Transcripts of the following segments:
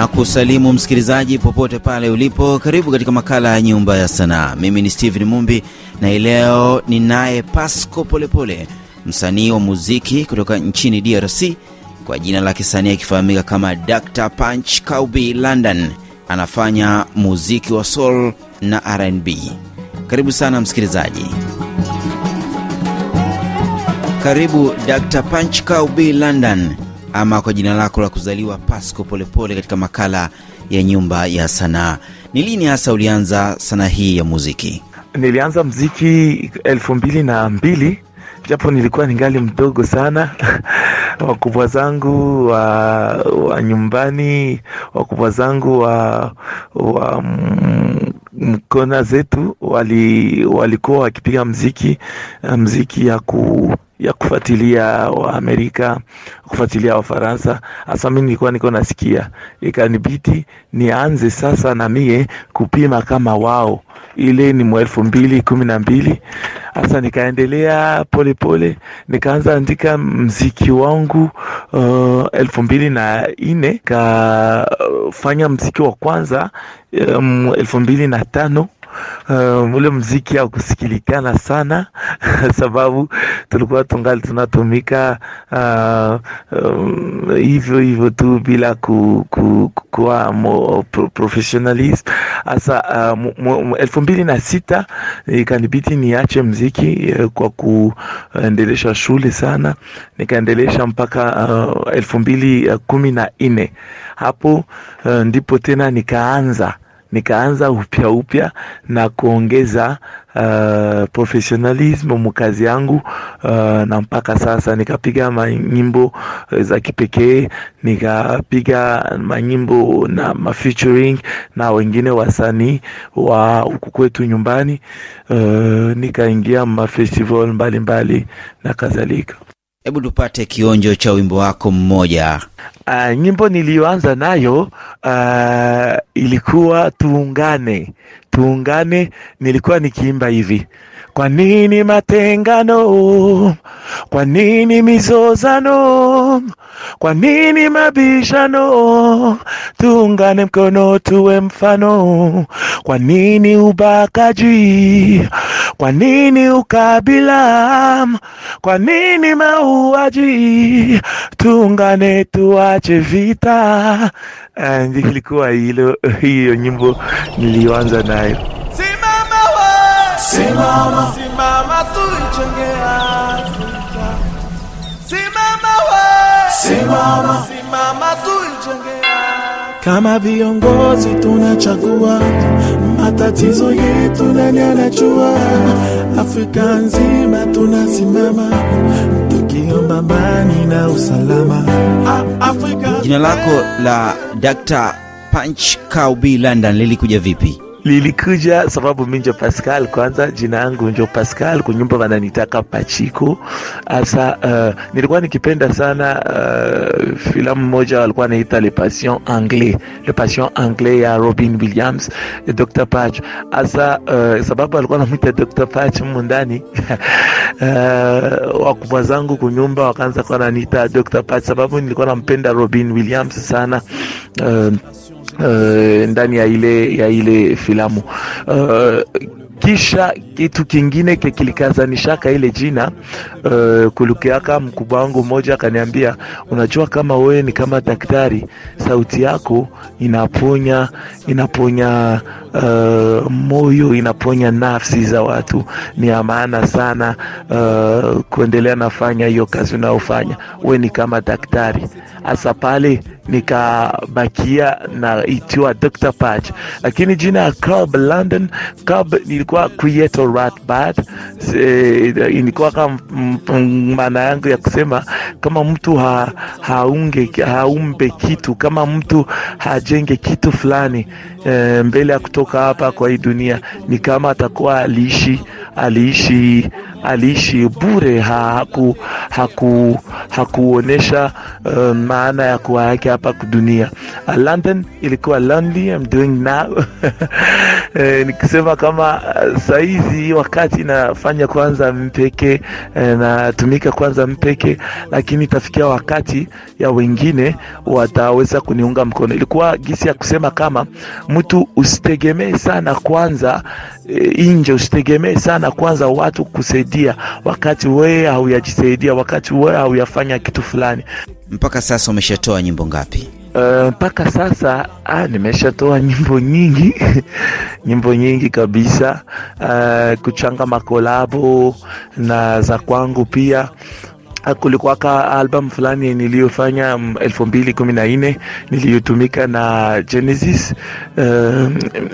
na kusalimu msikilizaji popote pale ulipo. Karibu katika makala ya Nyumba ya Sanaa. Mimi ni Steven Mumbi na ileo leo ninaye Pasco Polepole, msanii wa muziki kutoka nchini DRC, kwa jina la kisanii akifahamika kama Dr Punch Kaubi London. Anafanya muziki wa soul na RnB. Karibu sana msikilizaji. Karibu Dr Punch Kaubi London ama kwa jina lako la kuzaliwa Pasco Polepole katika makala ya Nyumba ya Sanaa. Ni lini hasa ulianza sanaa hii ya muziki? Nilianza mziki elfu mbili na mbili japo nilikuwa ningali mdogo sana wakubwa zangu wa, wa nyumbani, wakubwa zangu wa, wa mkona zetu wali, walikuwa wakipiga mziki mziki ya ku ya kufuatilia wa Amerika, kufuatilia Wafaransa. Hasa mi nilikuwa niko nasikia, ikanibidi nianze sasa na mie kupima kama wao. Ile ni mwelfu mbili kumi na mbili. Hasa nikaendelea polepole, nikaanza andika mziki wangu uh, elfu mbili na nne kafanya mziki wa kwanza um, elfu mbili na tano Uh, ule mziki haukusikilikana sana sababu tulikuwa tungali tunatumika hivyo uh, um, hivyo tu bila ku, ku, kuwa pro, professionalist. Hasa uh, elfu mbili na sita ikanibidi niache mziki kwa kuendelesha shule sana, nikaendelesha mpaka uh, elfu mbili kumi na nne. Hapo uh, ndipo tena nikaanza nikaanza upya upya na kuongeza uh, professionalism mukazi yangu uh, na mpaka sasa nikapiga manyimbo za kipekee, nikapiga manyimbo na mafeaturing na wengine wasanii wa huku kwetu nyumbani uh, nikaingia mafestival mbalimbali na kadhalika. Hebu tupate kionjo cha wimbo wako mmoja. Uh, nyimbo niliyoanza nayo uh, ilikuwa tuungane, tuungane. Nilikuwa nikiimba hivi: kwa nini matengano? Kwa nini mizozano? Kwa nini mabishano? Tuungane mkono tuwe mfano. Kwa nini ubakaji? Kwa nini ukabila? Kwa nini mauaji? Tuungane tuache vita. And ilikuwa hilo hiyo nyimbo niliyoanza nayo. Simama we, simama, simama tuichenge simama, simama Kama viongozi tunachagua matatizo yetu, nani anajua? Afrika nzima tunasimama tukiomba amani na usalama. Jina lako la Dr Punch Kaubi London lilikuja vipi? Lilikuja sababu mi njo Pascal. Kwanza jina yangu njo Pascal, kunyumba wananitaka Pachiko. Hasa uh, nilikuwa nikipenda sana uh, filamu moja walikuwa naita Le Patient Anglais, Le Patient Anglais ya Robin Williams, Dr Patch. Hasa uh, sababu alikuwa namwita Dr Patch mu ndani uh, wakubwa zangu kunyumba wakaanza kuwa naniita Dr Patch sababu nilikuwa nampenda Robin Williams sana uh, Uh, ndani ya ile ya ile filamu. Uh, kisha kitu kingine kekilikazanishaka ile jina uh, kulukiaka mkubwa wangu mmoja akaniambia, unajua kama wewe ni kama daktari, sauti yako inaponya inaponya uh, moyo inaponya nafsi za watu, ni ya maana sana uh, kuendelea nafanya hiyo kazi unayofanya. We ni kama daktari hasa pale nikabakia na itiwa Dr. Patch, lakini jina ya Club London Club ilikuwa Creator Rat Bad. Ilikuwa kama maana yangu ya kusema kama mtu ha, haunge haumbe kitu, kama mtu hajenge kitu fulani e, mbele ya kutoka hapa kwa hii dunia, ni kama atakuwa aliishi aliishi aliishi bure, haku haku hakuonesha uh, maana ya kuwa yake hapa dunia. Uh, London ilikuwa lonely I'm doing now eh, nikisema kama uh, saizi wakati nafanya kwanza mpeke eh, natumika kwanza mpeke, lakini itafikia wakati ya wengine wataweza kuniunga mkono. Ilikuwa gisi ya kusema kama mtu usitegemee sana kwanza e, nje, usitegemee sana kwanza watu kusaidia wakati wewe hauyajisaidia, wakati wewe hauyafanya kitu fulani. Mpaka sasa umeshatoa nyimbo ngapi? Uh, mpaka sasa ah, nimeshatoa nyimbo nyingi nyimbo nyingi kabisa, uh, kuchanga makolabo na za kwangu pia kulikuwaka album fulani niliyofanya elfu mbili kumi na nne niliyotumika na Genesis. Uh,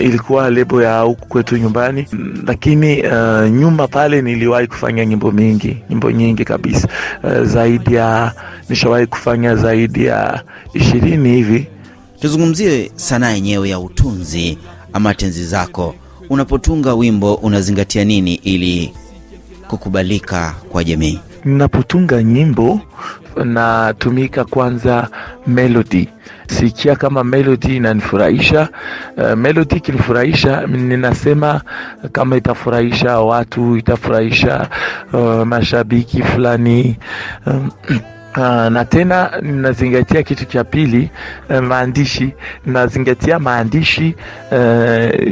ilikuwa lebo ya huku kwetu nyumbani, lakini uh, nyuma pale niliwahi kufanya nyimbo mingi, nyimbo nyingi kabisa, uh, zaidi ya nishawahi kufanya zaidi ya ishirini hivi. Tuzungumzie sanaa yenyewe ya utunzi ama tenzi zako. Unapotunga wimbo unazingatia nini ili kukubalika kwa jamii? Ninapotunga nyimbo natumika kwanza melody, sikia kama melody inanifurahisha. Uh, melody ikinifurahisha, ninasema kama itafurahisha watu, itafurahisha uh, mashabiki fulani um, Uh, na tena ninazingatia kitu cha pili, uh, maandishi. Ninazingatia maandishi uh,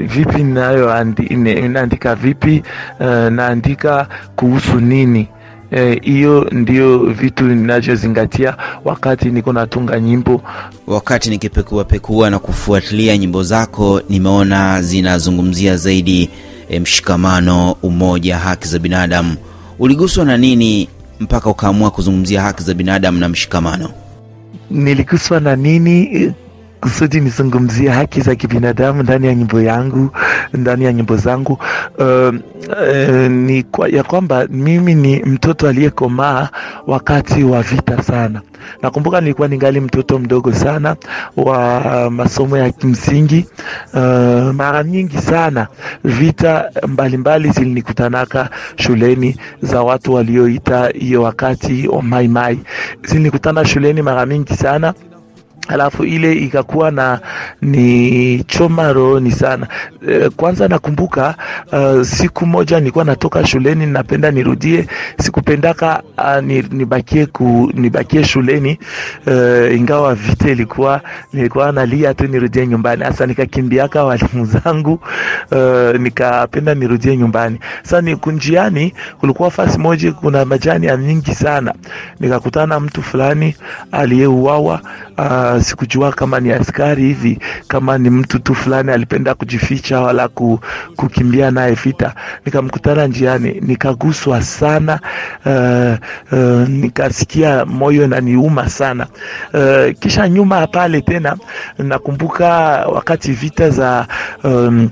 vipi ninayoandika, vipi uh, naandika kuhusu nini hiyo e, ndio vitu ninachozingatia wakati niko natunga nyimbo. Wakati nikipekua pekua na kufuatilia nyimbo zako, nimeona zinazungumzia zaidi e, mshikamano, umoja, haki za binadamu. Uliguswa na nini mpaka ukaamua kuzungumzia haki za binadamu na mshikamano? Niliguswa na nini kusudi nizungumzie haki za kibinadamu ndani ya nyimbo yangu, ndani ya nyimbo zangu. Uh, uh, ni kwa, ya kwamba mimi ni mtoto aliyekomaa wakati wa vita sana. Nakumbuka nilikuwa ningali mtoto mdogo sana wa masomo ya kimsingi. Uh, mara nyingi sana vita mbalimbali zilinikutanaka shuleni za watu walioita hiyo wakati maimai, zilinikutana shuleni mara mingi sana alafu ile ikakuwa na ni choma rohoni sana. E, kwanza nakumbuka uh, siku moja nilikuwa natoka shuleni, napenda nirudie, sikupendaka uh, nibakie ku, nibakie shuleni uh, ingawa vita ilikuwa, nilikuwa nalia tu nirudie nyumbani. Sasa nikakimbiaka walimu zangu uh, nikapenda nirudie nyumbani. Sasa ni kunjiani, kulikuwa fasi moja kuna majani ya nyingi sana, nikakutana mtu fulani aliyeuawa uh, sikujua kama ni askari hivi, kama ni mtu tu fulani alipenda kujificha wala kukimbia naye vita. Nikamkutana njiani, nikaguswa sana uh, uh, nikasikia moyo naniuma sana uh, kisha nyuma pale tena nakumbuka wakati vita za um,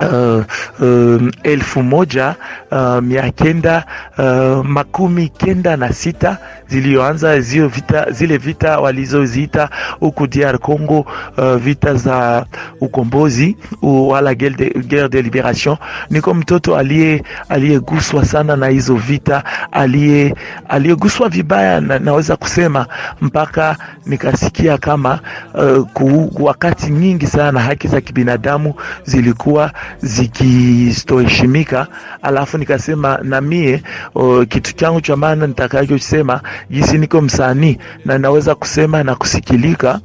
Uh, uh, elfu moja uh, mia kenda uh, makumi kenda na sita zilioanza zio vita, zile vita walizoziita huku DR Congo uh, vita za ukombozi wala guerre de liberation. Niko mtoto aliye aliyeguswa sana na hizo vita, aliye aliyeguswa vibaya na, naweza kusema mpaka nikasikia kama uh, ku, wakati nyingi sana haki za kibinadamu zilikuwa zikistoheshimika, alafu nikasema na mie o, kitu changu cha maana nitakachosema jinsi niko msanii na naweza kusema na kusikilika.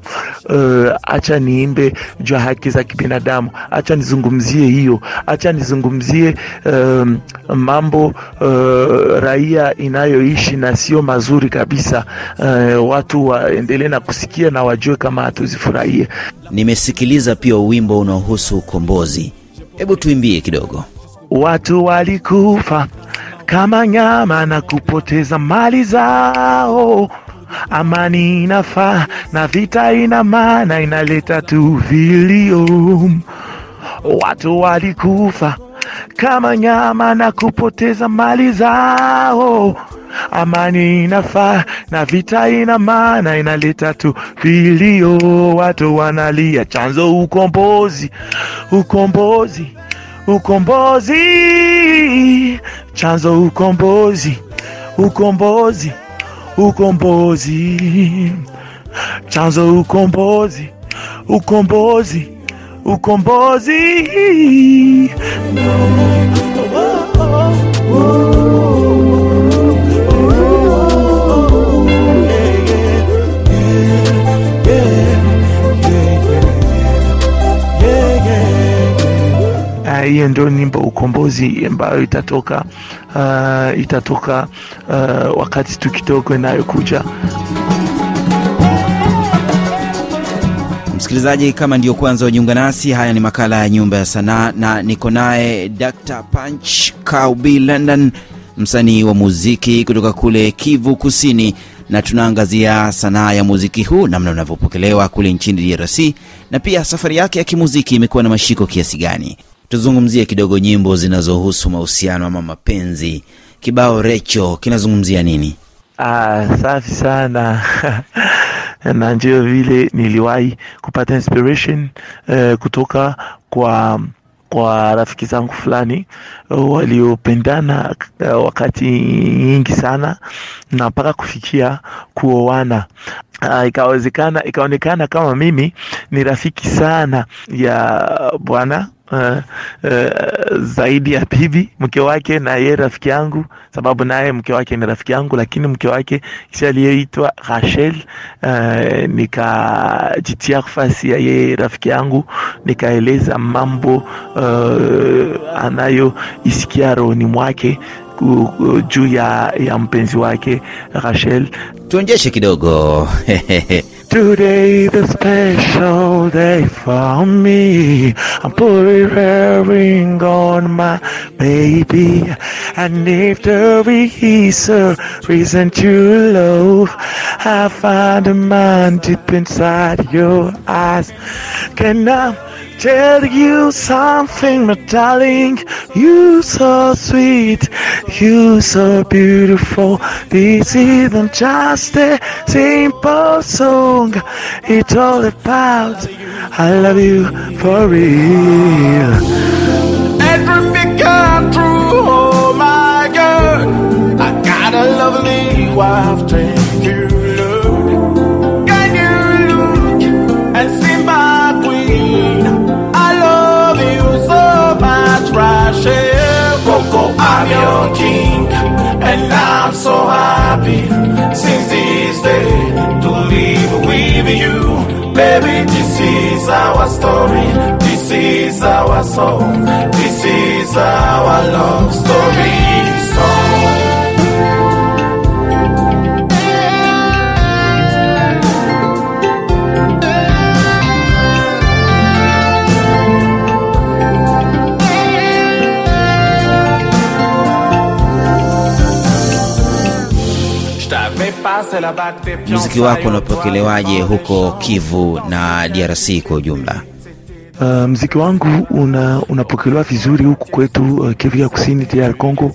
Acha niimbe juu haki za kibinadamu, acha nizungumzie hiyo, acha nizungumzie um, mambo uh, raia inayoishi na sio mazuri kabisa. Uh, watu waendelee na kusikia na wajue kama hatuzifurahie. Nimesikiliza pia wimbo unaohusu ukombozi. Hebu tuimbie kidogo. Watu walikufa kama nyama na kupoteza mali zao. Amani inafaa na vita ina maana, inaleta tu vilio. Watu walikufa kama nyama na kupoteza mali zao. Amani inafaa na vita ina maana, inaleta tu vilio. Watu wanalia, chanzo ukombozi, ukombozi, ukombozi, chanzo ukombozi, ukombozi, ukombozi, chanzo ukombozi, ukombozi, ukombozi. Ah, hiyo ndio nyimbo ukombozi ambayo itatoka uh, itatoka uh, wakati tu kidogo inayokuja Msikilizaji, kama ndiyo kwanza wajiunga nasi, haya ni makala ya Nyumba ya Sanaa na niko naye Dr Punch Kaubi London, msanii wa muziki kutoka kule Kivu Kusini, na tunaangazia sanaa ya muziki huu, namna unavyopokelewa kule nchini DRC na pia safari yake ya kimuziki imekuwa na mashiko kiasi gani. Tuzungumzie kidogo nyimbo zinazohusu mahusiano ama mapenzi. Kibao Recho kinazungumzia nini? Ah, safi sana na ndio vile niliwahi kupata inspiration eh, kutoka kwa kwa rafiki zangu fulani uh, waliopendana uh, wakati nyingi sana na mpaka kufikia kuoana. Uh, ikawezekana ikaonekana kama mimi ni rafiki sana ya bwana uh, zaidi ya bibi mke wake na ye rafiki yangu, sababu naye mke wake ni rafiki yangu, lakini mke wake kisha aliyeitwa Rachel. Uh, nikajitia nafasi ya ye rafiki yangu, nikaeleza mambo uh, anayoisikia rohoni mwake juu ya, ya mpenzi wake Rachel. Tuonjeshe kidogo Today the special day for me. I'm putting a ring on my baby. And if there is a reason to love, I find a man deep inside your eyes. Can I tell you something, my darling? You so sweet, you so beautiful. This isn't just a simple song. It's all about I love you for real. Everything come true, oh my God. I got a lovely wife, take I'm your king, and I'm so happy since this day to live with you. Baby, this is our story. This is our song. This is our love story muziki wako unapokelewaje huko Kivu na DRC kwa ujumla? Uh, mziki wangu una, unapokelewa vizuri huku kwetu uh, Kivu ya Kusini DR Congo.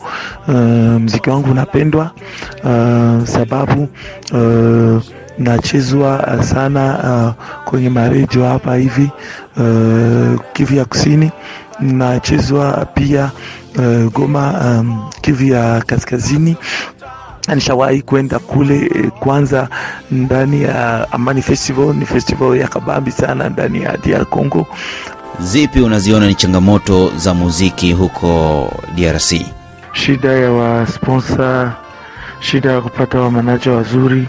Uh, mziki wangu unapendwa uh, sababu uh, nachezwa uh, sana uh, kwenye maredio hapa hivi uh, Kivu ya Kusini nachezwa pia uh, Goma um, Kivu ya Kaskazini nishawahi kwenda kule eh, kwanza ndani ya Amani Festival. Ni festival ya kabambi sana ndani ya DR Congo. Zipi unaziona ni changamoto za muziki huko DRC? Shida ya wasponsa, shida ya kupata wamanaja wazuri,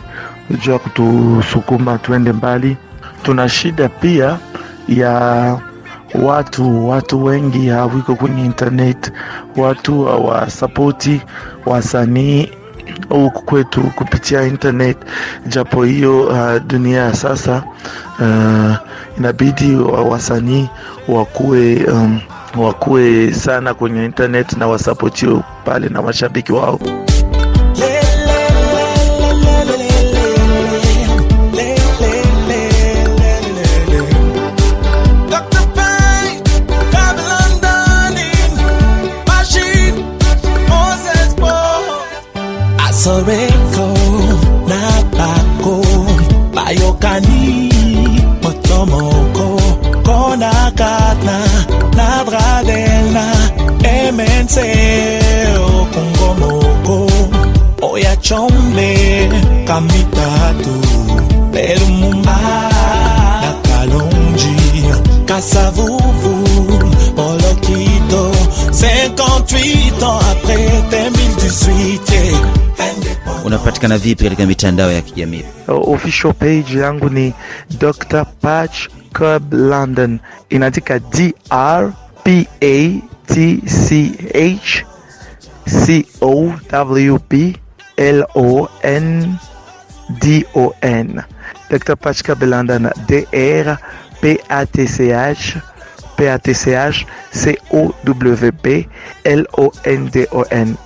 juu ya kutusukuma tuende mbali. Tuna shida pia ya watu watu wengi hawiko kwenye internet, watu hawasapoti wasanii huku kwetu kupitia internet, japo hiyo uh, dunia ya sasa uh, inabidi wasanii wakuwe um, wakuwe sana kwenye internet na wasapotiwe pale na mashabiki wao. Unapatikana vipi katika mitandao ya kijamii? Official page yangu ni Dr. Patch Cub London, inaandika D R P A T C H C O W P L O N D O N. Dr. Patch Cub London, D R P A T C H P A T C H C O W P L O N D O N.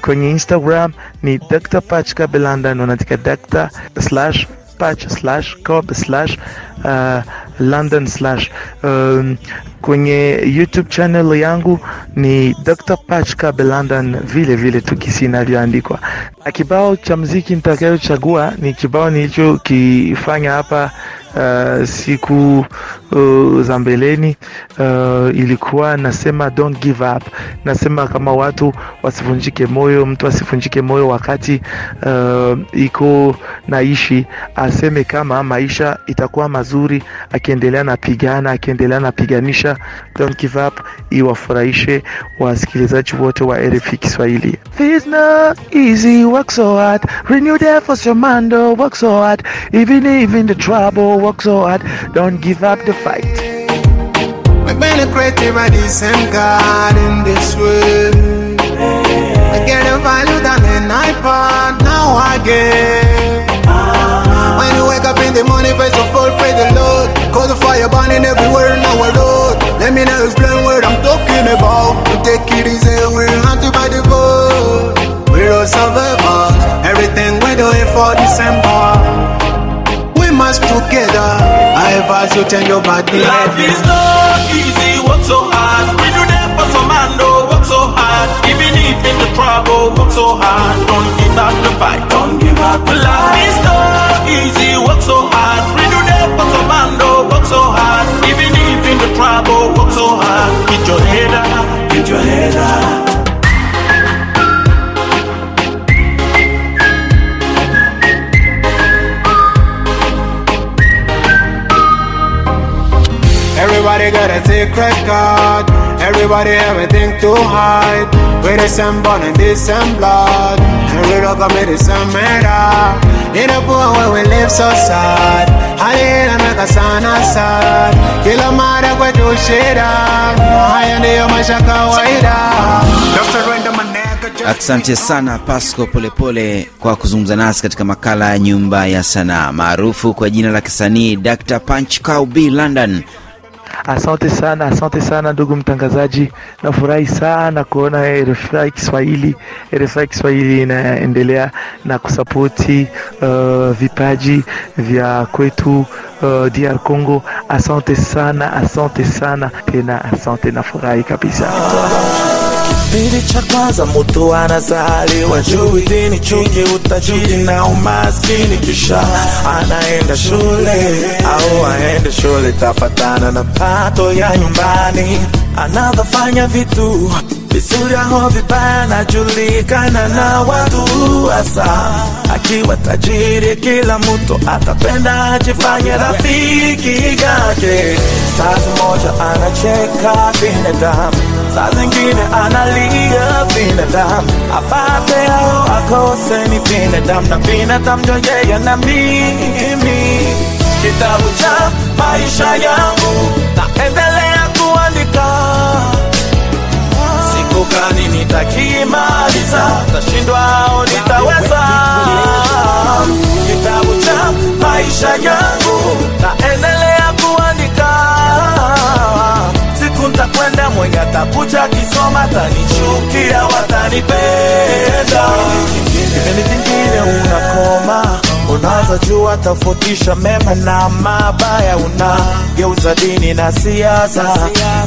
Kwenye Instagram ni Dr. Patch Club London, unaandika Dr. slash patch slash cob slash london slash um, kwenye youtube channel yangu ni dr Pachka Belandan, vile vile tu inavyoandikwa. Na kibao cha mziki nitakayochagua ni kibao nilichokifanya hapa uh, siku uh, za mbeleni. Uh, ilikuwa nasema don't give up. Nasema kama watu wasivunjike moyo mtu asivunjike moyo wakati uh, iko naishi. Aseme kama maisha itakuwa mazuri akiendelea na pigana akiendelea na don't give up. Iwafurahishe wasikilizaji wote wa RFI Kiswahili. It's not easy work so hard. Renew the efforts your mind work so hard. Even even the trouble work so hard. Don't give up the fight. Creative by the same God in this world. I get a value than an iPod, now get. When you wake up in the morning, first of all, pray the Lord. Cause the fire burning everywhere in our road. Let me now explain what I'm talking about. We take it easy, we're hunted by the gold. We're all survivors, everything we're doing for December. We must together. I advise you turn your body. Life is not easy, work so hard. We do that for some man, Even if in the trouble, work so hard. Don't give up the fight, don't give up the life. is not easy, work so hard. We do that for some man, work so hard. Even if in the trouble, work so hard. Get your head up, get your head up. Everybody got a secret card. Everybody everything to hide. With the same bone and the same blood. And we don't commit the same murder. In a poor way we live so sad. Hali inameka sana sad. Kila mara kwetu shida. Haya ndiyo maisha kawaida. Asante sana Pasco Polepole kwa kuzungumza nasi katika makala ya Nyumba ya Sanaa maarufu kwa jina la kisanii Dr. Punch Cow B London. Asante sana, asante sana ndugu mtangazaji, nafurahi sana kuona RFI Kiswahili. RFI Kiswahili inaendelea na kusapoti uh, vipaji vya kwetu uh, DR Congo. Asante sana, asante sana tena, asante, nafurahi kabisa. Kipindi cha kwanza mutu anazaliwa. Juu dini, chuki, utajiri na umaskini, kisha anaenda shule au aende shule, tafatana na pato ya nyumbani, anavyofanya vitu vizuri au vibaya, anajulikana na watu hasa. Akiwa tajiri, kila mtu atapenda ajifanye rafiki yake. Saa moja anacheka binadamu, saa zingine analia binadamu, apate au akose ni binadamu, na binadamu ndio yeye na mimi. Kitabu cha maisha yangu naendelea kuandika siku gani nitakimaliza, tashindwa au nitaweza? Kitabu cha maisha yangu naendelea siku ntakwenda, mwenye atakuja kisoma tanichukia, watanipenda. Kipindi kingine unakoma Unaanza jua tofautisha mema na mabaya, unageuza dini na siasa,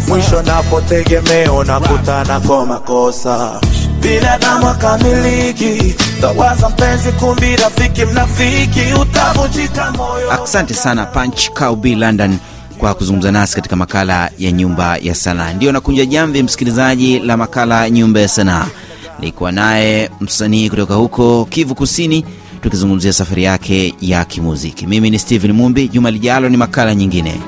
mwisho napotegemea unakutana kwa makosa. Binadamu akamiliki, tawaza mpenzi, kumbi rafiki, mnafiki, utavunjika moyo. Asante sana Punch Kaubi London kwa kuzungumza nasi katika makala ya Nyumba ya Sanaa. Ndiyo nakunja jamvi, msikilizaji, la makala Nyumba ya Sanaa. Nilikuwa naye msanii kutoka huko Kivu Kusini, tukizungumzia safari yake ya kimuziki. Mimi ni Steven Mumbi. Juma lijalo ni makala nyingine.